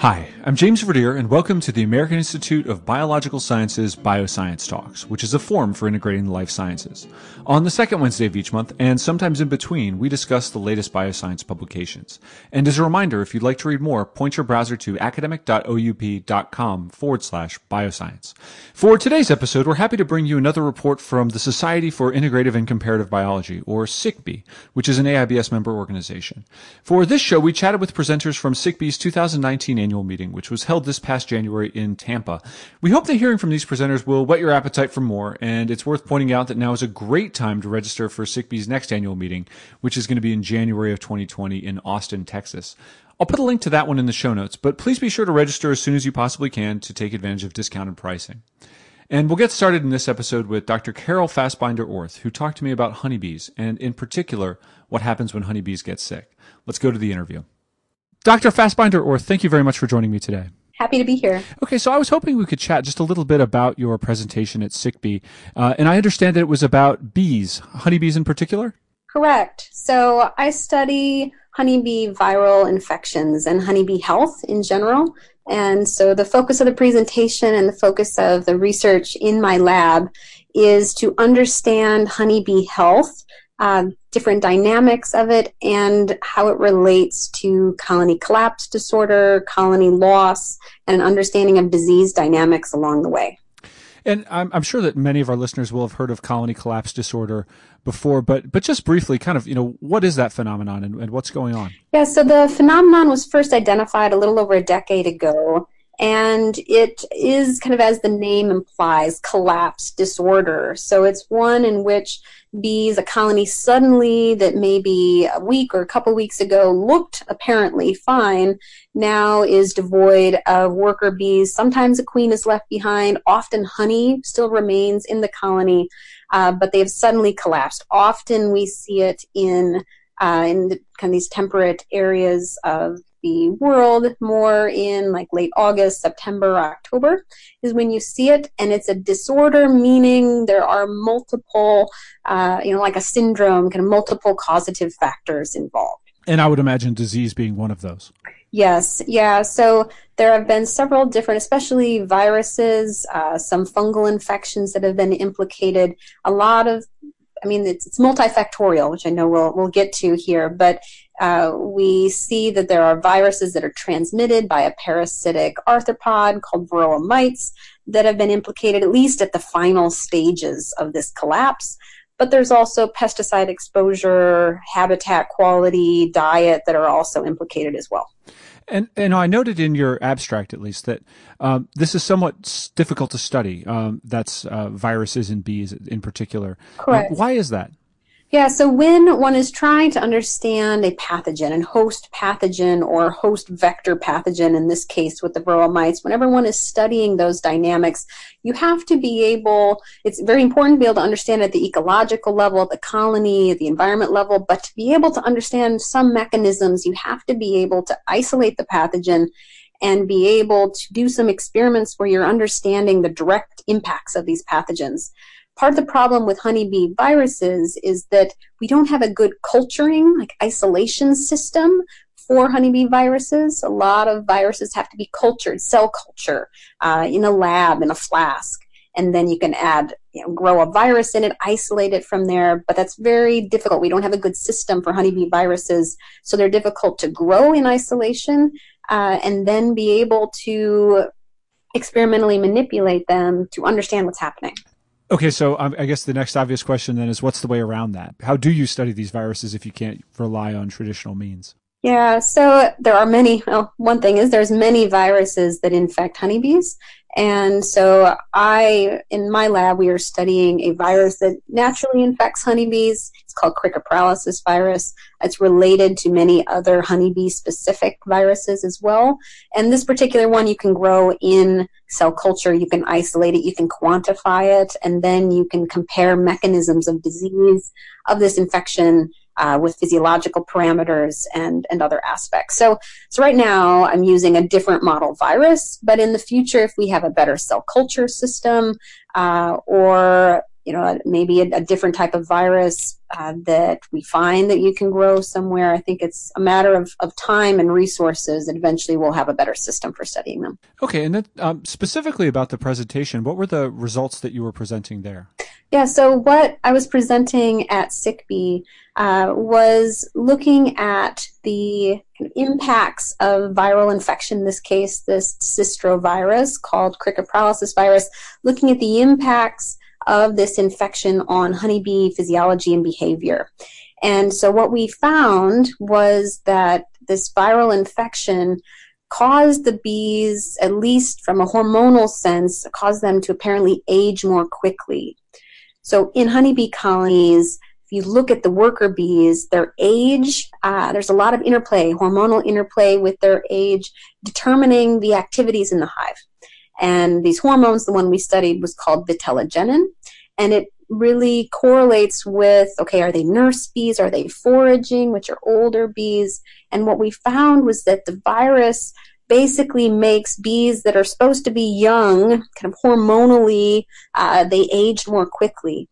Hi, I'm James Verdier, and welcome to the American Institute of Biological Sciences Bioscience Talks, which is a forum for integrating the life sciences. On the second Wednesday of each month, and sometimes in between, we discuss the latest bioscience publications. And as a reminder, if you'd like to read more, point your browser to academic.oup.com forward slash bioscience. For today's episode, we're happy to bring you another report from the Society for Integrative and Comparative Biology, or SICB, which is an AIBS member organization. For this show, we chatted with presenters from SICB's 2019 annual meeting, which was held this past January in Tampa. We hope that hearing from these presenters will whet your appetite for more, and it's worth pointing out that now is a great time to register for SICB's next annual meeting, which is going to be in January of 2020 in Austin, Texas. I'll put a link to that one in the show notes, but please be sure to register as soon as you possibly can to take advantage of discounted pricing. And we'll get started in this episode with Dr. Carol Fassbinder Orth, who talked to me about honeybees, and in particular, what happens when honeybees get sick. Let's go to the interview. Dr. Fassbinder Orth, thank you very much for joining me today. Happy to be here. Okay, so I was hoping we could chat just a little bit about your presentation at SICB. Uh, and I understand that it was about bees, honeybees in particular? Correct. So I study honeybee viral infections and honeybee health in general. And so the focus of the presentation and the focus of the research in my lab is to understand honeybee health uh, different dynamics of it and how it relates to colony collapse disorder, colony loss, and an understanding of disease dynamics along the way. And I'm, I'm, sure that many of our listeners will have heard of colony collapse disorder before, but but just briefly, kind of, you know, what is that phenomenon and, and what's going on? Yeah, so the phenomenon was first identified a little over a decade ago and it is kind of as the name implies collapse disorder. So it's one in which bees a colony suddenly that maybe a week or a couple weeks ago looked apparently fine now is devoid of worker bees. Sometimes a queen is left behind. Often honey still remains in the colony uh, but they have suddenly collapsed. Often we see it in uh, in the, kind of these temperate areas of the world more in like late August, September, October is when you see it, and it's a disorder, meaning there are multiple, uh, you know, like a syndrome, kind of multiple causative factors involved. And I would imagine disease being one of those. Yes, yeah. So there have been several different, especially viruses, uh, some fungal infections that have been implicated. A lot of I mean, it's, it's multifactorial, which I know we'll, we'll get to here, but uh, we see that there are viruses that are transmitted by a parasitic arthropod called varroa mites that have been implicated at least at the final stages of this collapse. But there's also pesticide exposure, habitat quality, diet that are also implicated as well. And and I noted in your abstract, at least, that um, this is somewhat difficult to study. Um, that's uh, viruses and bees in particular. Correct. Uh, why is that? Yeah, so when one is trying to understand a pathogen, and host pathogen or host vector pathogen, in this case with the varroa mites, whenever one is studying those dynamics, you have to be able, it's very important to be able to understand at the ecological level, the colony, the environment level, but to be able to understand some mechanisms, you have to be able to isolate the pathogen and be able to do some experiments where you're understanding the direct impacts of these pathogens part of the problem with honeybee viruses is that we don't have a good culturing, like isolation system for honeybee viruses. A lot of viruses have to be cultured, cell culture, uh, in a lab, in a flask. And then you can add, you know, grow a virus in it, isolate it from there. But that's very difficult. We don't have a good system for honeybee viruses. So they're difficult to grow in isolation uh, and then be able to experimentally manipulate them to understand what's happening. Okay, so um, I guess the next obvious question then is what's the way around that? How do you study these viruses if you can't rely on traditional means? Yeah, so there are many. Well, one thing is there's many viruses that infect honeybees, and so I, in my lab, we are studying a virus that naturally infects honeybees. Called Cricket paralysis virus. It's related to many other honeybee-specific viruses as well. And this particular one you can grow in cell culture. You can isolate it. You can quantify it, and then you can compare mechanisms of disease of this infection uh, with physiological parameters and, and other aspects. So, so right now I'm using a different model virus, but in the future, if we have a better cell culture system uh, or you know, maybe a, a different type of virus uh, that we find that you can grow somewhere. I think it's a matter of, of time and resources, and eventually we'll have a better system for studying them. Okay, and then um, specifically about the presentation, what were the results that you were presenting there? Yeah, so what I was presenting at SICB uh, was looking at the impacts of viral infection, in this case, this cistro virus called cricket paralysis virus, looking at the impacts of this infection on honeybee physiology and behavior. And so what we found was that this viral infection caused the bees, at least from a hormonal sense, caused them to apparently age more quickly. So in honeybee colonies, if you look at the worker bees, their age, uh, there's a lot of interplay, hormonal interplay with their age, determining the activities in the hive. And these hormones, the one we studied was called vitellogenin, and it really correlates with okay, are they nurse bees? Are they foraging, which are older bees? And what we found was that the virus basically makes bees that are supposed to be young, kind of hormonally, uh, they age more quickly.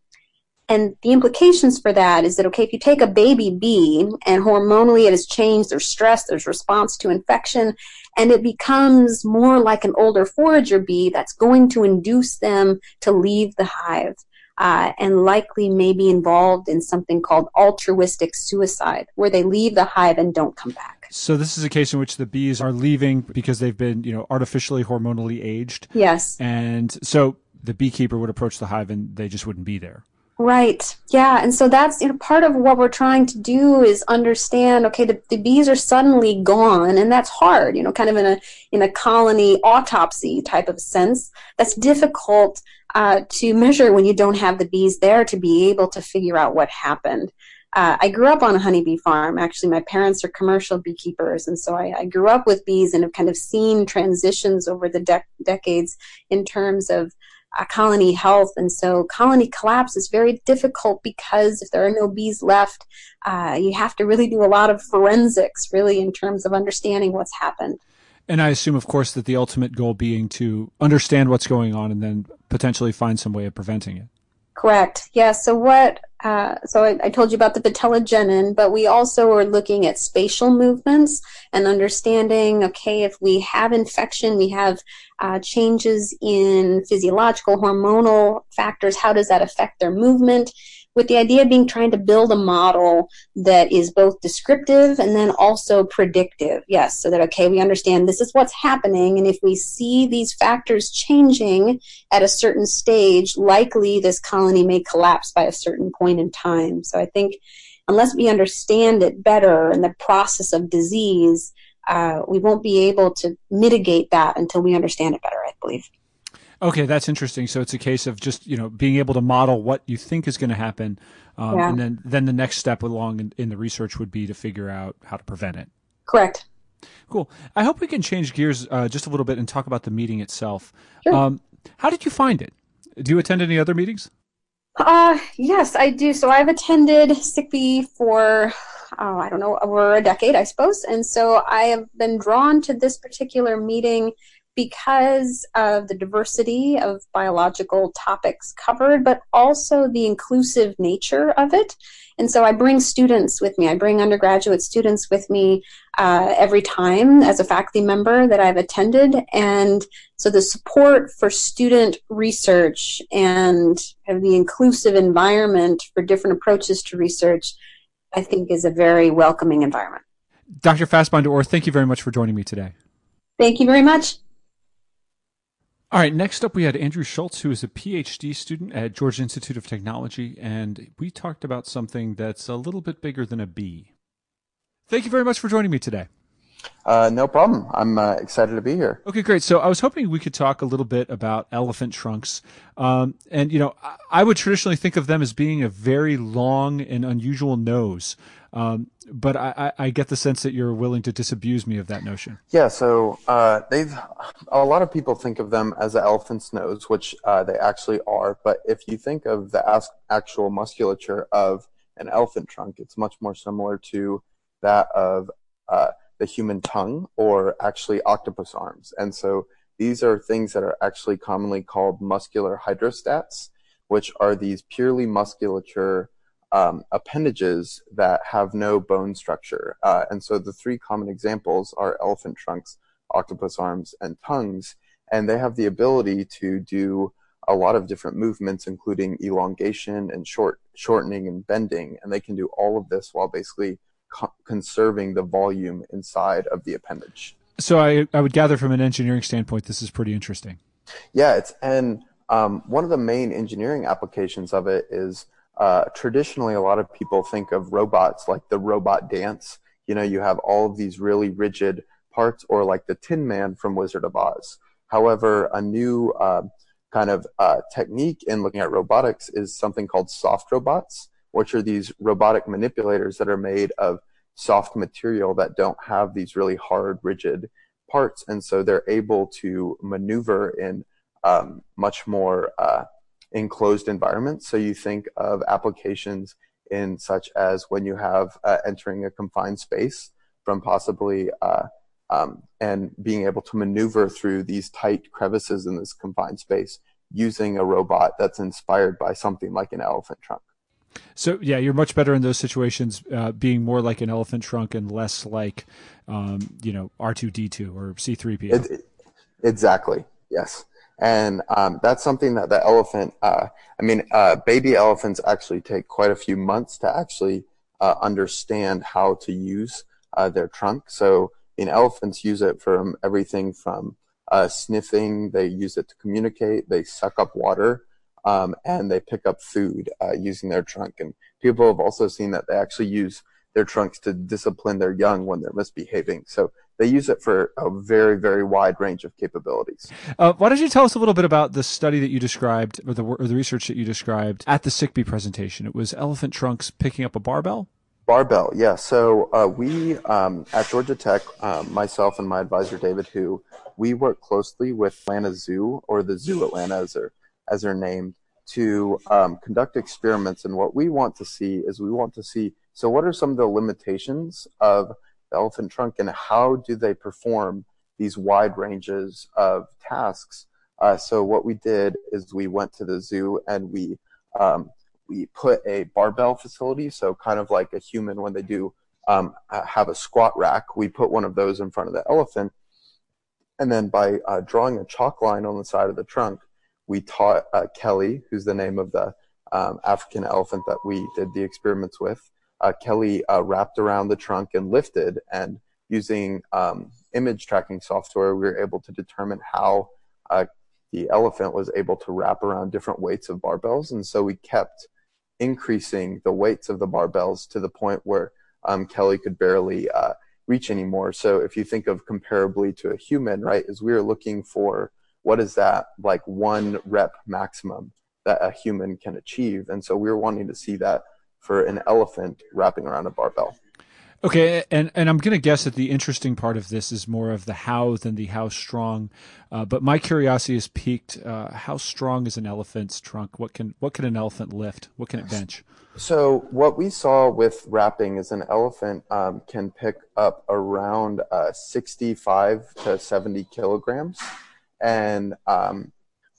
And the implications for that is that, okay, if you take a baby bee and hormonally it has changed, there's stress, there's response to infection, and it becomes more like an older forager bee, that's going to induce them to leave the hive. Uh, and likely may be involved in something called altruistic suicide, where they leave the hive and don't come back. So this is a case in which the bees are leaving because they've been, you know, artificially hormonally aged. Yes. And so the beekeeper would approach the hive and they just wouldn't be there. Right. Yeah. And so that's you know part of what we're trying to do is understand. Okay, the, the bees are suddenly gone, and that's hard. You know, kind of in a in a colony autopsy type of sense. That's difficult uh, to measure when you don't have the bees there to be able to figure out what happened. Uh, I grew up on a honeybee farm. Actually, my parents are commercial beekeepers, and so I, I grew up with bees and have kind of seen transitions over the de- decades in terms of colony health. And so colony collapse is very difficult because if there are no bees left, uh, you have to really do a lot of forensics, really, in terms of understanding what's happened. And I assume, of course, that the ultimate goal being to understand what's going on and then potentially find some way of preventing it. Correct. Yeah. So what? Uh, so I, I, told you about the vitellogenin, but we also are looking at spatial movements and understanding. Okay, if we have infection, we have uh, changes in physiological, hormonal factors. How does that affect their movement? With the idea being trying to build a model that is both descriptive and then also predictive. Yes, so that, okay, we understand this is what's happening, and if we see these factors changing at a certain stage, likely this colony may collapse by a certain point in time. So I think unless we understand it better in the process of disease, uh, we won't be able to mitigate that until we understand it better, I believe. Okay, that's interesting. So it's a case of just you know being able to model what you think is going to happen, um, yeah. and then then the next step along in, in, the research would be to figure out how to prevent it. Correct. Cool. I hope we can change gears uh, just a little bit and talk about the meeting itself. Sure. Um, how did you find it? Do you attend any other meetings? Uh, yes, I do. So I've attended SICB for oh, I don't know over a decade, I suppose, and so I have been drawn to this particular meeting because of the diversity of biological topics covered, but also the inclusive nature of it. And so I bring students with me. I bring undergraduate students with me uh, every time as a faculty member that I've attended. And so the support for student research and the inclusive environment for different approaches to research, I think, is a very welcoming environment. Dr. Fassbinder Orth, thank you very much for joining me today. Thank you very much. All right, next up we had Andrew Schulz, who is a PhD student at Georgia Institute of Technology, and we talked about something that's a little bit bigger than a bee. Thank you very much for joining me today. Uh, no problem. I'm uh, excited to be here. Okay, great. So I was hoping we could talk a little bit about elephant trunks. Um, and, you know, I would traditionally think of them as being a very long and unusual nose. Um, but I, I, get the sense that you're willing to disabuse me of that notion. Yeah, so uh, they've a lot of people think of them as an elephant's nose, which uh, they actually are. But if you think of the actual musculature of an elephant trunk, it's much more similar to that of uh, the human tongue or actually octopus arms. And so these are things that are actually commonly called muscular hydrostats which are these purely musculature um, appendages that have no bone structure. Uh, and so the three common examples are elephant trunks, octopus arms, and tongues. And they have the ability to do a lot of different movements, including elongation and short shortening and bending. And they can do all of this while basically co- conserving the volume inside of the appendage. So I, I would gather from an engineering standpoint, this is pretty interesting. Yeah, it's and um, one of the main engineering applications of it is uh, traditionally a lot of people think of robots like the robot dance. You know, you have all of these really rigid parts, or like the Tin Man from Wizard of Oz. However, a new uh, kind of uh, technique in looking at robotics is something called soft robots, which are these robotic manipulators that are made of soft material that don't have these really hard, rigid parts. And so they're able to maneuver in um, much more uh, enclosed environments. So you think of applications in such as when you have uh, entering a confined space from possibly uh, um, and being able to maneuver through these tight crevices in this confined space using a robot that's inspired by something like an elephant trunk. So yeah, you're much better in those situations, uh, being more like an elephant trunk and less like, um, you know, R2D2 or C3PO. It, it, exactly. Yes, and um, that's something that the elephant. Uh, I mean, uh, baby elephants actually take quite a few months to actually uh, understand how to use uh, their trunk. So, I mean, elephants use it from everything from uh, sniffing. They use it to communicate. They suck up water um, and they pick up food uh, using their trunk. And people have also seen that they actually use their trunks to discipline their young when they're misbehaving. So they use it for a very, very wide range of capabilities. Uh, why don't you tell us a little bit about the study that you described, or the, or the research that you described at the SICB presentation? It was elephant trunks picking up a barbell. Barbell, yeah. So uh, we um, at Georgia Tech, um, myself and my advisor David Hu we work closely with Atlanta Zoo or the Zoo Atlanta, as they're as they're named, to um, conduct experiments. And what we want to see is we want to see so what are some of the limitations of the elephant trunk and how do they perform these wide ranges of tasks? Uh, so what we did is we went to the zoo and we um, we put a barbell facility, so kind of like a human when they do um, have a squat rack, we put one of those in front of the elephant, and then by uh, drawing a chalk line on the side of the trunk, we taught uh, Kelly, who's the name of the um, African elephant that we did the experiments with. Uh, Kelly uh, wrapped around the trunk and lifted, and using um, image tracking software, we were able to determine how uh, the elephant was able to wrap around different weights of barbells. And so we kept increasing the weights of the barbells to the point where um, Kelly could barely uh, reach anymore. So if you think of comparably to a human, right, is we are looking for what is that like one rep maximum that a human can achieve. And so we are wanting to see that for an elephant wrapping around a barbell. Okay, and, and I'm going to guess that the interesting part of this is more of the how than the how strong. Uh, but my curiosity is piqued. Uh, how strong is an elephant's trunk? What can what can an elephant lift? What can it bench? So what we saw with wrapping is an elephant um, can pick up around uh, 65 to 70 kilograms, and um,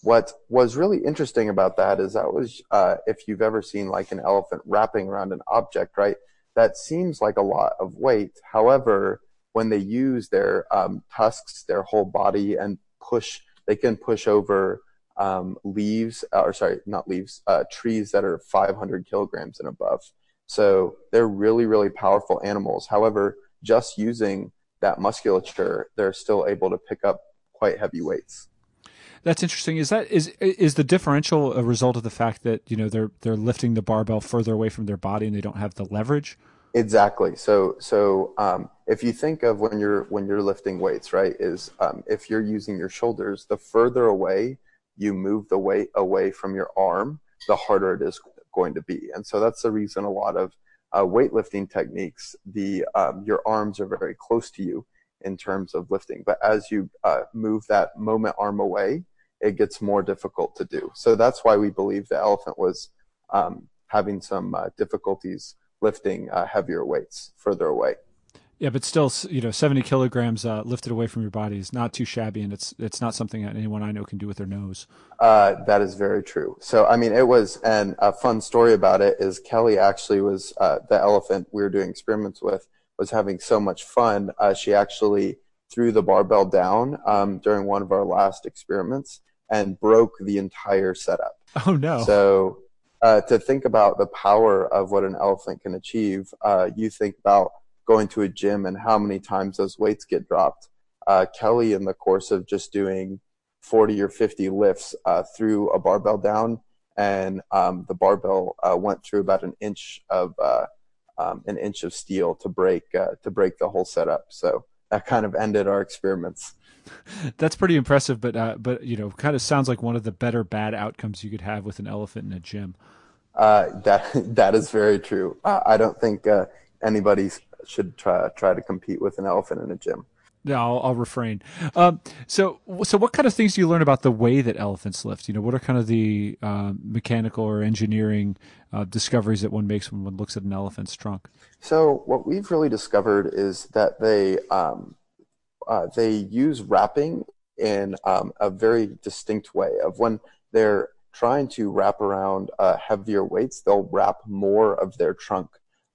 what was really interesting about that is that was uh, if you've ever seen like an elephant wrapping around an object, right? that seems like a lot of weight. However, when they use their um, tusks, their whole body, and push, they can push over um, leaves, uh, or sorry, not leaves, uh, trees that are 500 kilograms and above. So they're really, really powerful animals. However, just using that musculature, they're still able to pick up quite heavy weights. That's interesting. Is that is is the differential a result of the fact that you know they're they're lifting the barbell further away from their body and they don't have the leverage? Exactly. So so um, if you think of when you're when you're lifting weights, right, is um, if you're using your shoulders, the further away you move the weight away from your arm, the harder it is going to be. And so that's the reason a lot of uh, weightlifting techniques, the um, your arms are very close to you in terms of lifting, but as you uh, move that moment arm away, it gets more difficult to do. So that's why we believe the elephant was um, having some uh, difficulties lifting uh, heavier weights further away. Yeah, but still, you know, 70 kilograms uh, lifted away from your body is not too shabby, and it's it's not something that anyone I know can do with their nose. Uh, that is very true. So, I mean, it was, and a fun story about it is Kelly actually was uh, the elephant we were doing experiments with was having so much fun. Uh, she actually threw the barbell down um, during one of our last experiments and broke the entire setup. Oh no! So, uh, to think about the power of what an elephant can achieve, uh, you think about going to a gym and how many times those weights get dropped. Uh, Kelly, in the course of just doing 40 or 50 lifts, uh, threw a barbell down, and um, the barbell uh, went through about an inch of uh, um, an inch of steel to break uh, to break the whole setup. So that kind of ended our experiments. That's pretty impressive, but uh, but you know, kind of sounds like one of the better bad outcomes you could have with an elephant in a gym. that that is very true. I don't think anybody should try try to compete with an elephant in a gym. No, I'll, I'll refrain. Um, so, so what kind of things do you learn about the way that elephants lift? You know, what are kind of the uh, mechanical or engineering uh, discoveries that one makes when one looks at an elephant's trunk? So, what we've really discovered is that they um, uh, they use wrapping in um, a very distinct way. Of when they're trying to wrap around uh, heavier weights, they'll wrap more of their trunk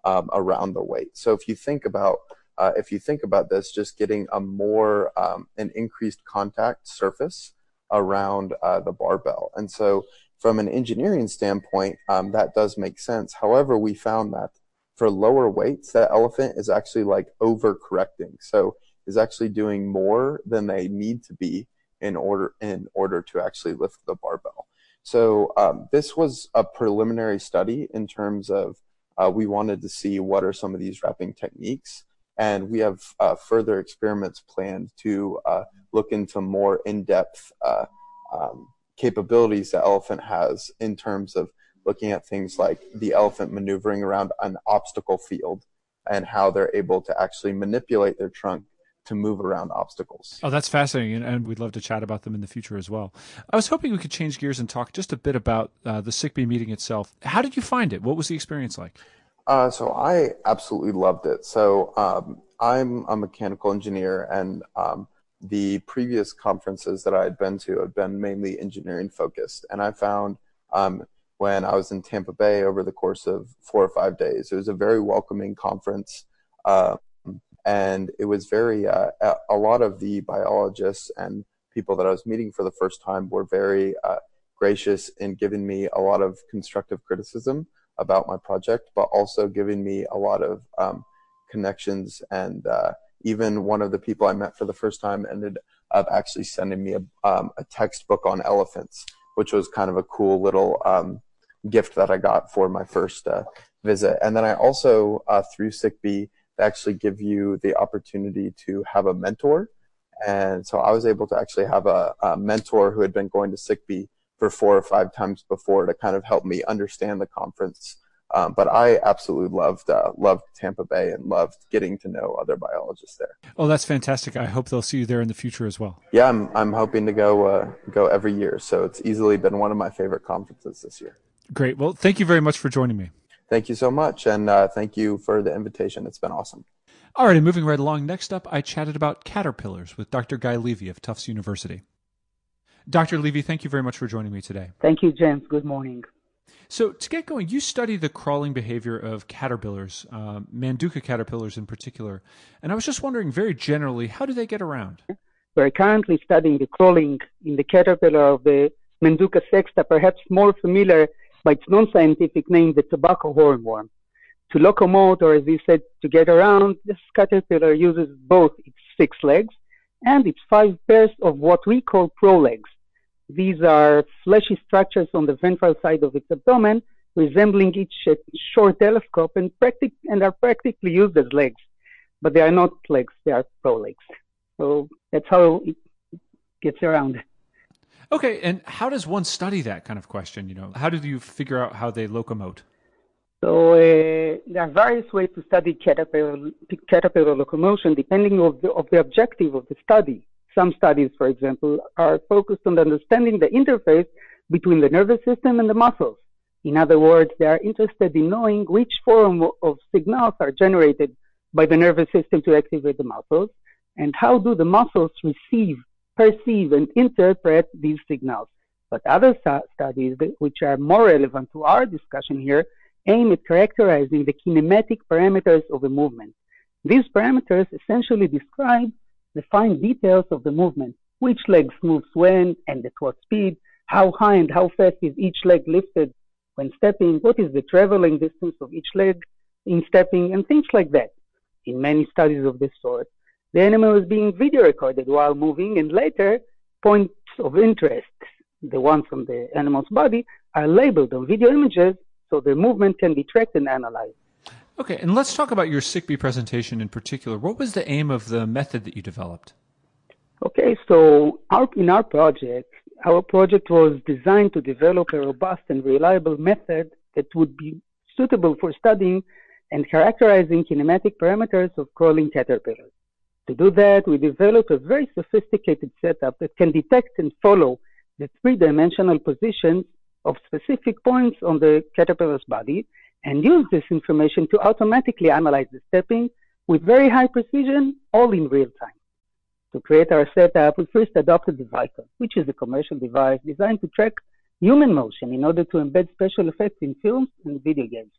um, around the weight. So if you think about uh, if you think about this, just getting a more um, an increased contact surface around uh, the barbell, and so from an engineering standpoint, um, that does make sense. However, we found that for lower weights, that elephant is actually like overcorrecting, so is actually doing more than they need to be in order in order to actually lift the barbell. So um, this was a preliminary study in terms of uh, we wanted to see what are some of these wrapping techniques. And we have uh, further experiments planned to uh, look into more in-depth uh, um, capabilities that elephant has in terms of looking at things like the elephant maneuvering around an obstacle field and how they're able to actually manipulate their trunk to move around obstacles. Oh, that's fascinating, and, we'd love to chat about them in the future as well. I was hoping we could change gears and talk just a bit about uh, the SICB meeting itself. How did you find it? What was the experience like? Uh, so I absolutely loved it. So um, I'm a mechanical engineer, and um, the previous conferences that I had been to had been mainly engineering focused, and I found um, when I was in Tampa Bay over the course of four or five days, it was a very welcoming conference. Uh, and it was very uh, a lot of the biologists and people that I was meeting for the first time were very uh, gracious in giving me a lot of constructive criticism about my project, but also giving me a lot of um, connections. And uh, even one of the people I met for the first time ended up actually sending me a, um, a textbook on elephants, which was kind of a cool little um, gift that I got for my first uh, visit. And then I also, uh, through SICB, actually give you the opportunity to have a mentor. And so I was able to actually have a, a mentor who had been going to SICB for four or five times before to kind of help me understand the conference. Um, but I absolutely loved uh, loved Tampa Bay and loved getting to know other biologists there. Oh, that's fantastic! I hope they'll see you there in the future as well. Yeah, I'm I'm hoping to go uh, go every year. So it's easily been one of my favorite conferences this year. Great. Well, thank you very much for joining me. Thank you so much, and uh, thank you for the invitation. It's been awesome. All right, moving right along. Next up, I chatted about caterpillars with Dr. Guy Levy of Tufts University. Dr. Levy, thank you very much for joining me today. Thank you, James. Good morning. So, to get going, you study the crawling behavior of caterpillars, uh, Manduca caterpillars in particular. And I was just wondering, very generally, how do they get around? We're currently studying the crawling in the caterpillar of the Manduca sexta, perhaps more familiar by its non scientific name, the tobacco hornworm. To locomote, or as you said, to get around, this caterpillar uses both its six legs and its five pairs of what we call prolegs. These are fleshy structures on the ventral side of its abdomen, resembling each short telescope and, practic- and are practically used as legs. But they are not legs, they are prolegs. So that's how it gets around. Okay, and how does one study that kind of question? You know, how do you figure out how they locomote? So uh, there are various ways to study caterpillar, caterpillar locomotion depending of the, of the objective of the study. Some studies, for example, are focused on understanding the interface between the nervous system and the muscles. In other words, they are interested in knowing which form of signals are generated by the nervous system to activate the muscles, and how do the muscles receive, perceive, and interpret these signals. But other studies, which are more relevant to our discussion here, aim at characterizing the kinematic parameters of a movement. These parameters essentially describe the fine details of the movement, which leg moves when and at what speed, how high and how fast is each leg lifted when stepping, what is the traveling distance of each leg in stepping, and things like that. In many studies of this sort, the animal is being video recorded while moving, and later, points of interest, the ones on the animal's body, are labeled on video images so the movement can be tracked and analyzed. Okay, and let's talk about your SICB presentation in particular. What was the aim of the method that you developed? Okay, so our, in our project, our project was designed to develop a robust and reliable method that would be suitable for studying and characterizing kinematic parameters of crawling caterpillars. To do that, we developed a very sophisticated setup that can detect and follow the three-dimensional positions of specific points on the caterpillar's body and use this information to automatically analyze the stepping with very high precision, all in real time. To create our setup, we first adopted the Vicon, which is a commercial device designed to track human motion in order to embed special effects in films and video games.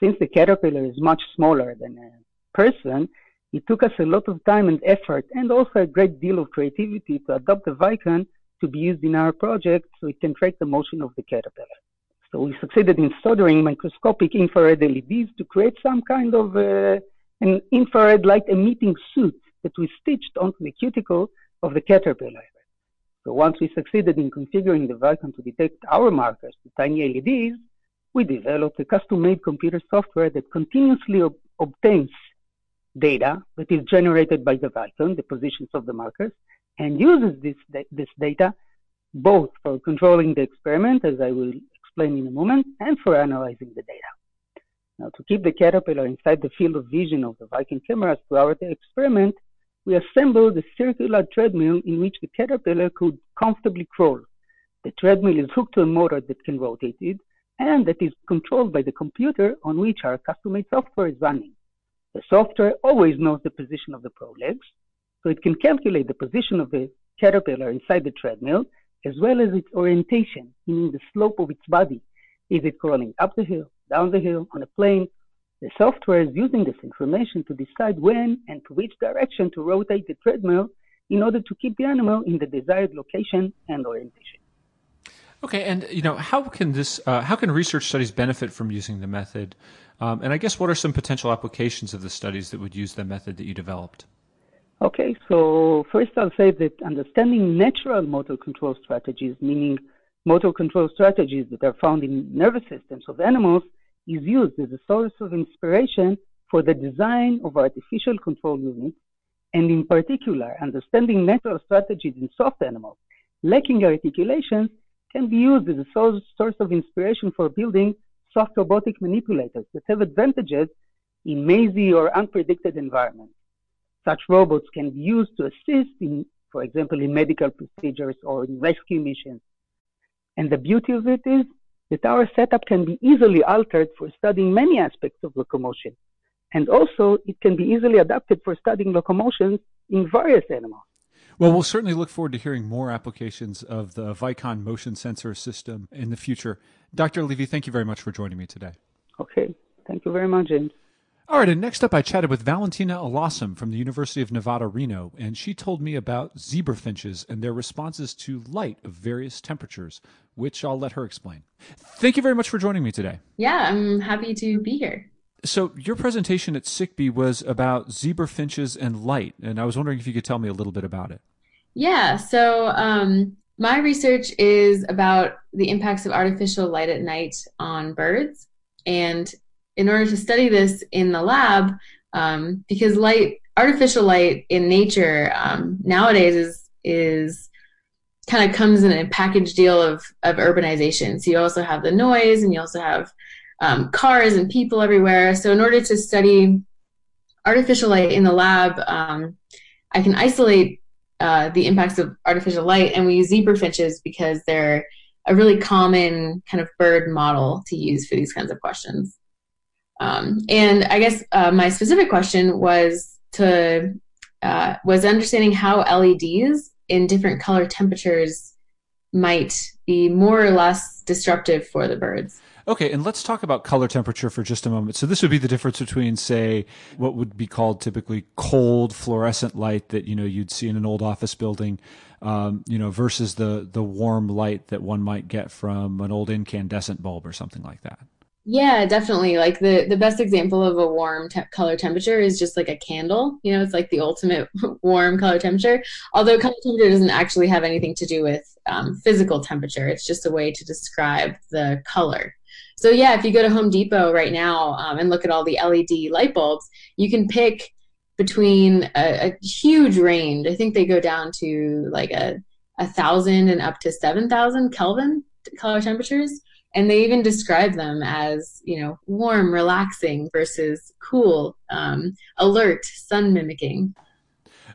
Since the caterpillar is much smaller than a person, it took us a lot of time and effort and also a great deal of creativity to adopt the Vicon to be used in our project so it can track the motion of the caterpillar. So we succeeded in soldering microscopic infrared LEDs to create some kind of uh, an infrared light emitting suit that we stitched onto the cuticle of the caterpillar. So once we succeeded in configuring the Vicon to detect our markers, the tiny LEDs, we developed a custom-made computer software that continuously ob- obtains data that is generated by the Vicon, the positions of the markers, and uses this, this data both for controlling the experiment, as I will explain in a moment, and for analyzing the data. Now, to keep the caterpillar inside the field of vision of the Vicon cameras throughout the experiment, we assembled a circular treadmill in which the caterpillar could comfortably crawl. The treadmill is hooked to a motor that can rotate it, and that is controlled by the computer on which our custom-made software is running. The software always knows the position of the pro legs, so it can calculate the position of the caterpillar inside the treadmill, as well as its orientation, meaning the slope of its body. Is it crawling up the hill, down the hill, on a plane? The software is using this information to decide when and to which direction to rotate the treadmill in order to keep the animal in the desired location and orientation. Okay, and you know how can this uh, how can research studies benefit from using the method? Um, and I guess what are some potential applications of the studies that would use the method that you developed? Okay, so first I'll say that understanding natural motor control strategies, meaning motor control strategies that are found in nervous systems of animals, is used as a source of inspiration for the design of artificial control units, and in particular, understanding natural strategies in soft animals lacking articulations can be used as a source, source of inspiration for building soft robotic manipulators that have advantages in mazy or unpredicted environments. Such robots can be used to assist in, for example, in medical procedures or in rescue missions. And the beauty of it is that our setup can be easily altered for studying many aspects of locomotion. And also, it can be easily adapted for studying locomotions in various animals. Well, we'll certainly look forward to hearing more applications of the Vicon motion sensor system in the future. Dr. Levy, thank you very much for joining me today. Okay. Thank you very much, James. All right, and next up, I chatted with Valentina Alaasam from the University of Nevada, Reno, and she told me about zebra finches and their responses to light of various temperatures, which I'll let her explain. Thank you very much for joining me today. Yeah, I'm happy to be here. So, your presentation at SICB was about zebra finches and light, and I was wondering if you could tell me a little bit about it. Yeah, so um, my research is about the impacts of artificial light at night on birds. And in order to study this in the lab, um, because light, artificial light in nature um, nowadays is is kind of comes in a package deal of of urbanization. So you also have the noise, and you also have um, cars and people everywhere. So in order to study artificial light in the lab, um, I can isolate uh, the impacts of artificial light, and we use zebra finches because they're a really common kind of bird model to use for these kinds of questions. Um, and I guess uh, my specific question was to uh, was understanding how LEDs in different color temperatures might be more or less disruptive for the birds. Okay, and let's talk about color temperature for just a moment. So this would be the difference between, say, what would be called typically cold fluorescent light that you know you'd see in an old office building, um, you know, versus the the warm light that one might get from an old incandescent bulb or something like that. Yeah, definitely. Like the the best example of a warm te- color temperature is just like a candle. You know, it's like the ultimate warm color temperature. Although color temperature doesn't actually have anything to do with um, physical temperature. It's just a way to describe the color. So yeah, if you go to Home Depot right now um, and look at all the LED light bulbs, you can pick between a, a huge range. I think they go down to like a a thousand and up to seven thousand Kelvin color temperatures and they even describe them as you know warm relaxing versus cool um, alert sun mimicking.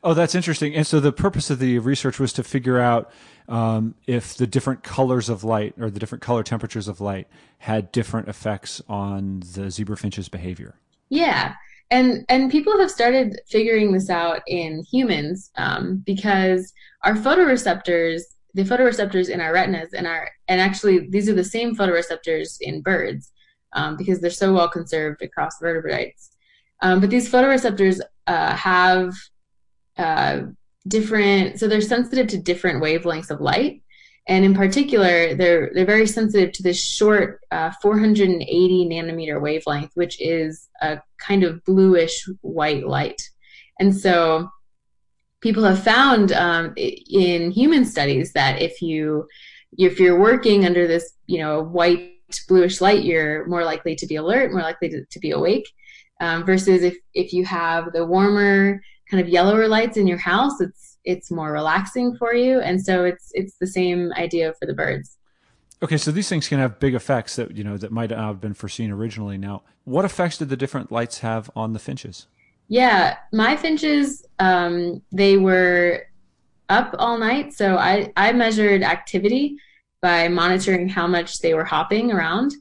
Oh that's interesting. And so the purpose of the research was to figure out um, if the different colors of light or the different color temperatures of light had different effects on the zebra finch's behavior. Yeah. And and people have started figuring this out in humans um, because our photoreceptors the photoreceptors in our retinas and our and actually these are the same photoreceptors in birds um, because they're so well conserved across vertebrates. Um, but these photoreceptors uh, have uh, different, so they're sensitive to different wavelengths of light, and in particular, they're they're very sensitive to this short uh, 480 nanometer wavelength, which is a kind of bluish white light, and so people have found um, in human studies that if you if you're working under this you know white bluish light you're more likely to be alert more likely to, to be awake. Um, versus if if you have the warmer kind of yellower lights in your house it's it's more relaxing for you. And so it's it's the same idea for the birds. Okay so these things can have big effects that you know that might have been foreseen originally. Now what effects did the different lights have on the finches yeah, my finches, um, they were up all night. So I, I measured activity by monitoring how much they were hopping around.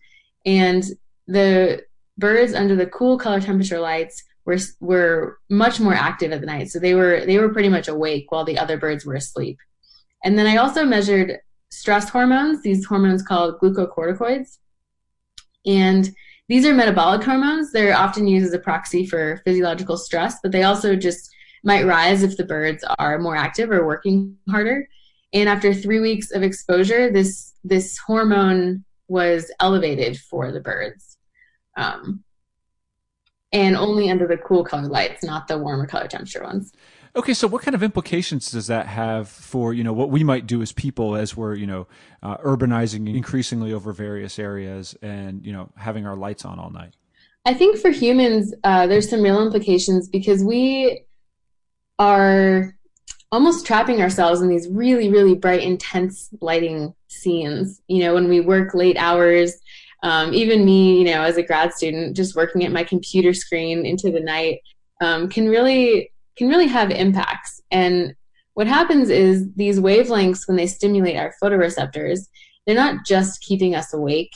And the birds under the cool color temperature lights were were much more active at the night. So they were they were pretty much awake while the other birds were asleep. And then I also measured stress hormones, these hormones called glucocorticoids. And these are metabolic hormones. They're often used as a proxy for physiological stress, but they also just might rise if the birds are more active or working harder. And after three weeks of exposure, this this hormone was elevated for the birds, um, and only under the cool color lights, not the warmer color temperature ones. Okay, so what kind of implications does that have for you know what we might do as people as we're you know uh, urbanizing increasingly over various areas and you know having our lights on all night? I think for humans, uh, there's some real implications because we are almost trapping ourselves in these really, really bright, intense lighting scenes. You know, when we work late hours, um, even me, you know, as a grad student, just working at my computer screen into the night um, can really can really have impacts. And what happens is these wavelengths, when they stimulate our photoreceptors, they're not just keeping us awake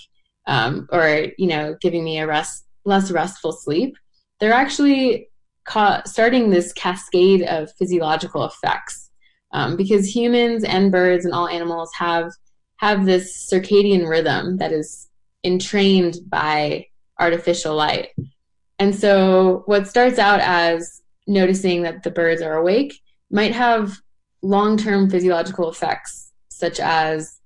um, or you know giving me a rest less restful sleep. They're actually ca- starting this cascade of physiological effects um, because humans and birds and all animals have have this circadian rhythm that is entrained by artificial light. And so what starts out as noticing that the birds are awake might have long term physiological effects, such as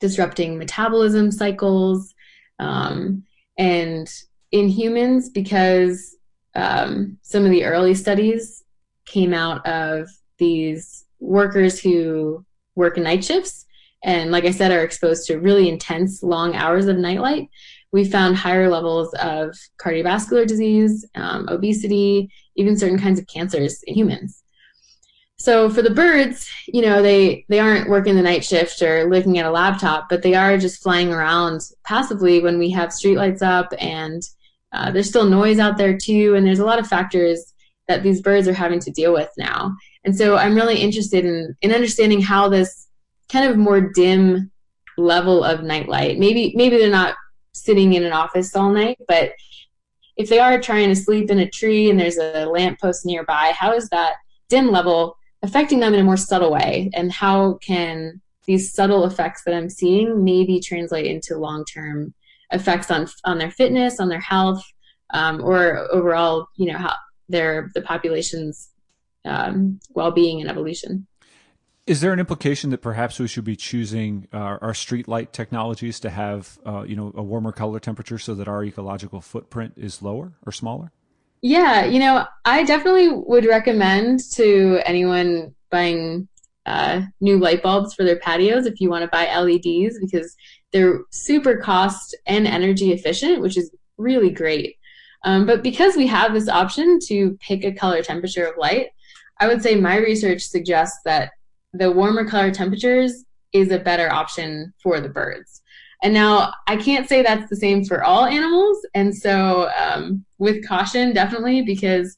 disrupting metabolism cycles. Um, and in humans, because um, some of the early studies came out of these workers who work night shifts and, like I said, are exposed to really intense long hours of nightlight we found higher levels of cardiovascular disease, um, obesity, even certain kinds of cancers in humans. So for the birds, you know, they they aren't working the night shift or looking at a laptop, but they are just flying around passively when we have streetlights up, and uh, there's still noise out there too, and there's a lot of factors that these birds are having to deal with now. And so I'm really interested in in understanding how this kind of more dim level of nightlight, maybe maybe they're not sitting in an office all night, but if they are trying to sleep in a tree and there's a lamppost nearby, how is that dim level affecting them in a more subtle way? And how can these subtle effects that I'm seeing maybe translate into long term effects on on their fitness, on their health, um, or overall, you know, how their the population's um, well being and evolution. Is there an implication that perhaps we should be choosing uh, our street light technologies to have, uh, you know, a warmer color temperature so that our ecological footprint is lower or smaller? Yeah, you know, I definitely would recommend to anyone buying uh, new light bulbs for their patios if you want to buy LEDs because they're super cost and energy efficient, which is really great. Um, but because we have this option to pick a color temperature of light, I would say my research suggests that the warmer color temperatures is a better option for the birds. And now I can't say that's the same for all animals. And so, um, with caution, definitely, because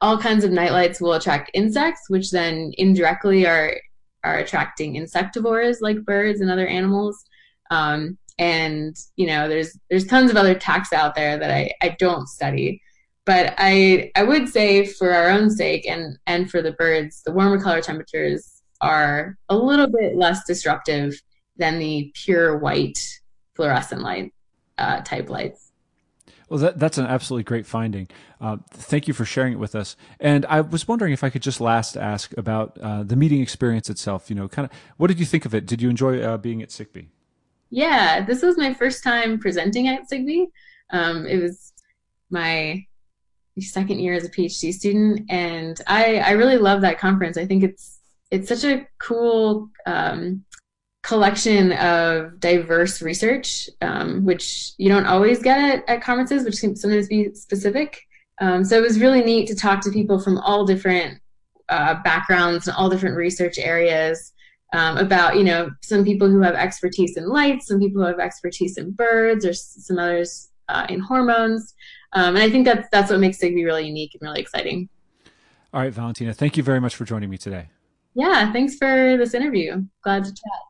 all kinds of nightlights will attract insects, which then indirectly are are attracting insectivores like birds and other animals. Um, and you know, there's there's tons of other taxa out there that I, I don't study. But I I would say for our own sake and and for the birds, the warmer color temperatures are a little bit less disruptive than the pure white fluorescent light uh, type lights. Well, that, that's an absolutely great finding. Uh, thank you for sharing it with us. And I was wondering if I could just last ask about uh, the meeting experience itself. You know, kind of, what did you think of it? Did you enjoy uh, being at SICB? Yeah, this was my first time presenting at SICB. Um, it was my second year as a PhD student, and I, I really love that conference. I think it's it's such a cool um, collection of diverse research, um, which you don't always get at, at conferences, which can sometimes be specific. Um, so it was really neat to talk to people from all different uh, backgrounds and all different research areas um, about, you know, some people who have expertise in light, some people who have expertise in birds, or some others uh, in hormones. Um, and I think that's that's what makes SICB really unique and really exciting. All right, Valentina, thank you very much for joining me today. Yeah, thanks for this interview. Glad to chat.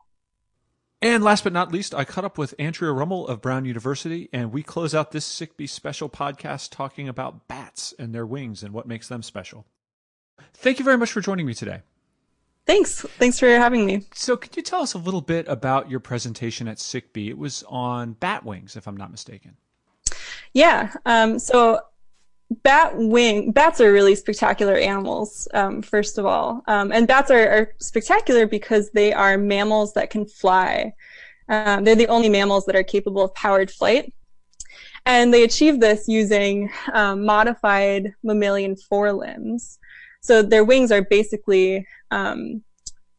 And last but not least, I caught up with Andrea Rummel of Brown University, and we close out this SICB special podcast talking about bats and their wings and what makes them special. Thank you very much for joining me today. Thanks. Thanks for having me. So, could you tell us a little bit about your presentation at SICB? It was on bat wings, if I'm not mistaken. Yeah. Um, so, bat wing bats are really spectacular animals um, first of all. Um, and bats are, are, spectacular because they are mammals that can fly. Um, they're the only mammals that are capable of powered flight. And they achieve this using um, modified mammalian forelimbs. So their wings are basically um,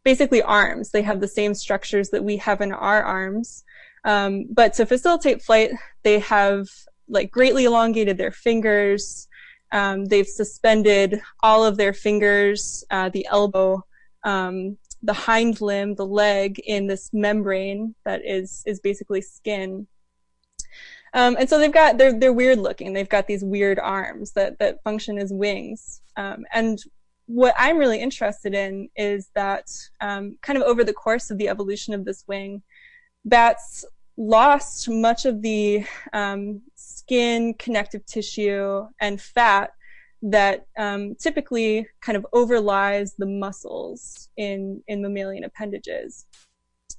basically arms. They have the same structures that we have in our arms. Um, but to facilitate flight they have like greatly elongated their fingers. Um, they've suspended all of their fingers, uh, the elbow, um, the hind limb, the leg in this membrane that is is basically skin. Um, and so they've got they're they're weird looking. They've got these weird arms that that function as wings. Um, and what I'm really interested in is that um, kind of over the course of the evolution of this wing, bats lost much of the um, skin, connective tissue, and fat that um, typically kind of overlies the muscles in, in mammalian appendages.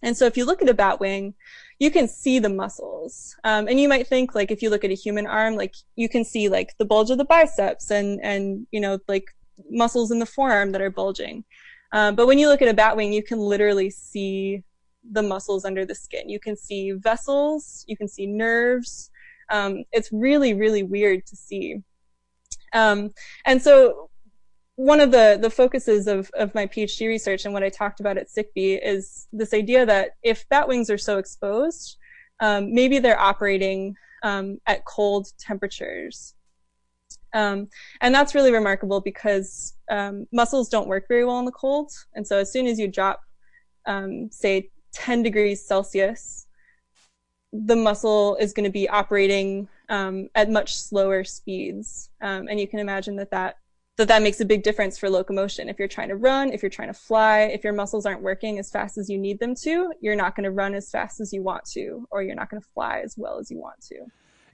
And so if you look at a bat wing, you can see the muscles. Um, and you might think like if you look at a human arm, like you can see like the bulge of the biceps and, and, you know, like muscles in the forearm that are bulging. Um, but when you look at a bat wing, you can literally see the muscles under the skin. You can see vessels, you can see nerves, um, it's really, really weird to see. Um, and so one of the, the focuses of, of my PhD research and what I talked about at SICB is this idea that if bat wings are so exposed, um, maybe they're operating um, at cold temperatures. Um, and that's really remarkable because um, muscles don't work very well in the cold. And so as soon as you drop, um, say, 10 degrees Celsius, the muscle is going to be operating um, at much slower speeds. Um, and you can imagine that that, that that makes a big difference for locomotion. If you're trying to run, if you're trying to fly, if your muscles aren't working as fast as you need them to, you're not going to run as fast as you want to, or you're not going to fly as well as you want to.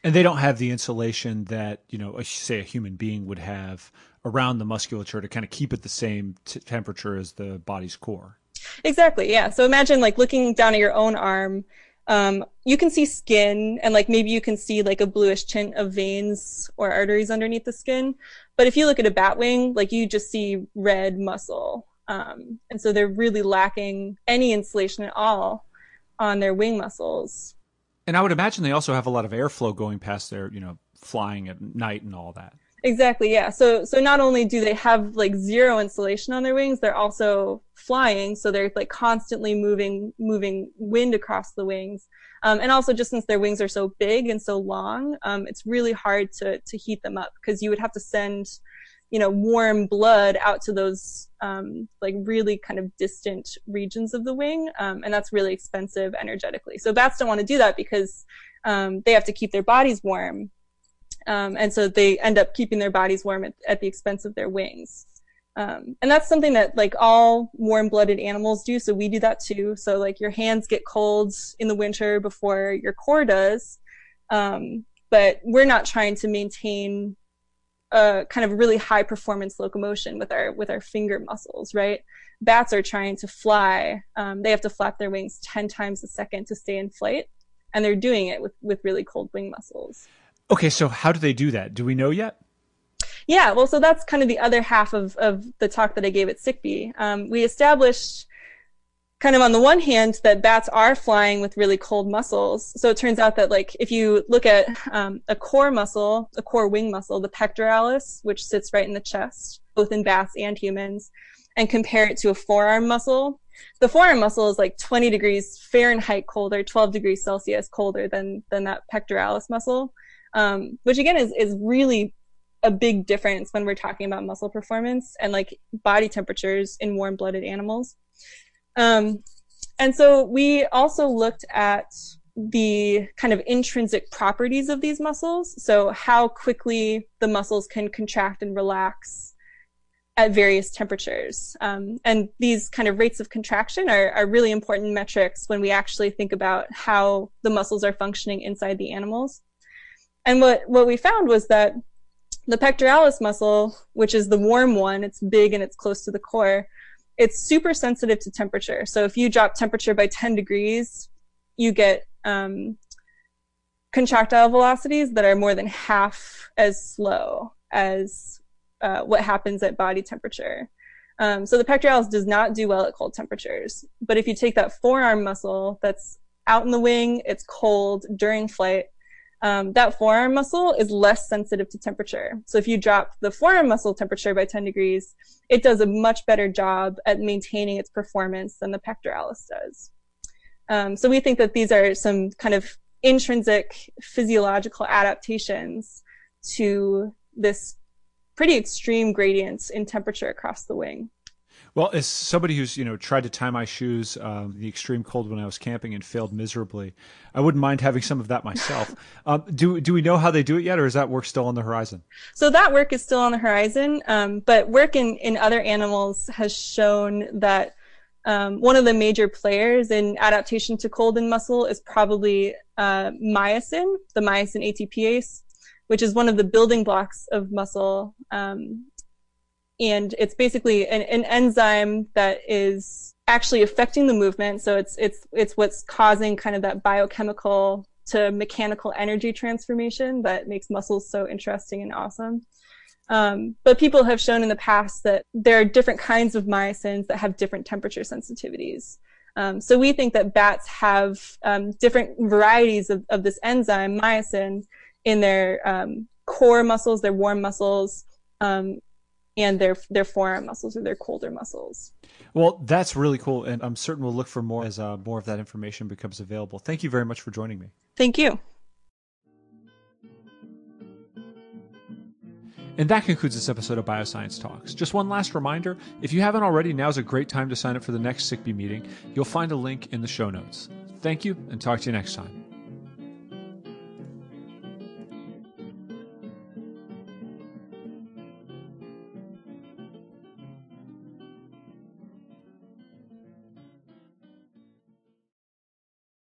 And they don't have the insulation that, you know, say a human being would have around the musculature to kind of keep it the same t- temperature as the body's core. Exactly. Yeah. So imagine like looking down at your own arm. Um, you can see skin and like maybe you can see like a bluish tint of veins or arteries underneath the skin. But if you look at a bat wing, like you just see red muscle. Um, and so they're really lacking any insulation at all on their wing muscles. And I would imagine they also have a lot of airflow going past their, you know, flying at night and all that. Exactly, yeah. So so not only do they have like zero insulation on their wings, they're also flying, so they're like constantly moving moving wind across the wings. Um, and also just since their wings are so big and so long, um, it's really hard to to heat them up because you would have to send, you know, warm blood out to those um, like really kind of distant regions of the wing, um, and that's really expensive energetically. So bats don't want to do that because um, they have to keep their bodies warm um, and so they end up keeping their bodies warm at, at the expense of their wings. Um, and that's something that like all warm-blooded animals do. So we do that too. So like your hands get cold in the winter before your core does. Um, but we're not trying to maintain a kind of really high performance locomotion with our with our finger muscles, right? Bats are trying to fly. Um, they have to flap their wings ten times a second to stay in flight, and they're doing it with with really cold wing muscles. Okay, so how do they do that? Do we know yet? Yeah, well, so that's kind of the other half of, of the talk that I gave at SICB. Um, we established kind of on the one hand that bats are flying with really cold muscles. So it turns out that like if you look at um, a core muscle, a core wing muscle, the pectoralis, which sits right in the chest, both in bats and humans, and compare it to a forearm muscle, the forearm muscle is like 20 degrees Fahrenheit colder, 12 degrees Celsius colder than than that pectoralis muscle um, which again is is really a big difference when we're talking about muscle performance and like body temperatures in warm-blooded animals. Um, and so we also looked at the kind of intrinsic properties of these muscles. So how quickly the muscles can contract and relax at various temperatures. Um, and these kind of rates of contraction are, are really important metrics when we actually think about how the muscles are functioning inside the animals. And what, what we found was that the pectoralis muscle, which is the warm one, it's big and it's close to the core, it's super sensitive to temperature. So if you drop temperature by 10 degrees, you get um, contractile velocities that are more than half as slow as uh, what happens at body temperature. Um, so the pectoralis does not do well at cold temperatures. But if you take that forearm muscle that's out in the wing, it's cold during flight, um, that forearm muscle is less sensitive to temperature. So if you drop the forearm muscle temperature by 10 degrees, it does a much better job at maintaining its performance than the pectoralis does. Um, so we think that these are some kind of intrinsic physiological adaptations to this pretty extreme gradients in temperature across the wing. Well, as somebody who's you know tried to tie my shoes um, the extreme cold when I was camping and failed miserably, I wouldn't mind having some of that myself. um, do do we know how they do it yet, or is that work still on the horizon? So that work is still on the horizon, um, but work in in other animals has shown that. Um, one of the major players in adaptation to cold in muscle is probably uh, myosin, the myosin ATPase, which is one of the building blocks of muscle. Um, and it's basically an, an enzyme that is actually affecting the movement. So it's it's it's what's causing kind of that biochemical to mechanical energy transformation that makes muscles so interesting and awesome. Um, but people have shown in the past that there are different kinds of myosins that have different temperature sensitivities. Um, so we think that bats have um, different varieties of, of, this enzyme, myosin, in their um, core muscles, their warm muscles, um, and their their forearm muscles or their colder muscles. Well, that's really cool, and I'm certain we'll look for more as uh, more of that information becomes available. Thank you very much for joining me. Thank you. And that concludes this episode of Bioscience Talks. Just one last reminder if you haven't already, now is a great time to sign up for the next SICB meeting. You'll find a link in the show notes. Thank you, and talk to you next time.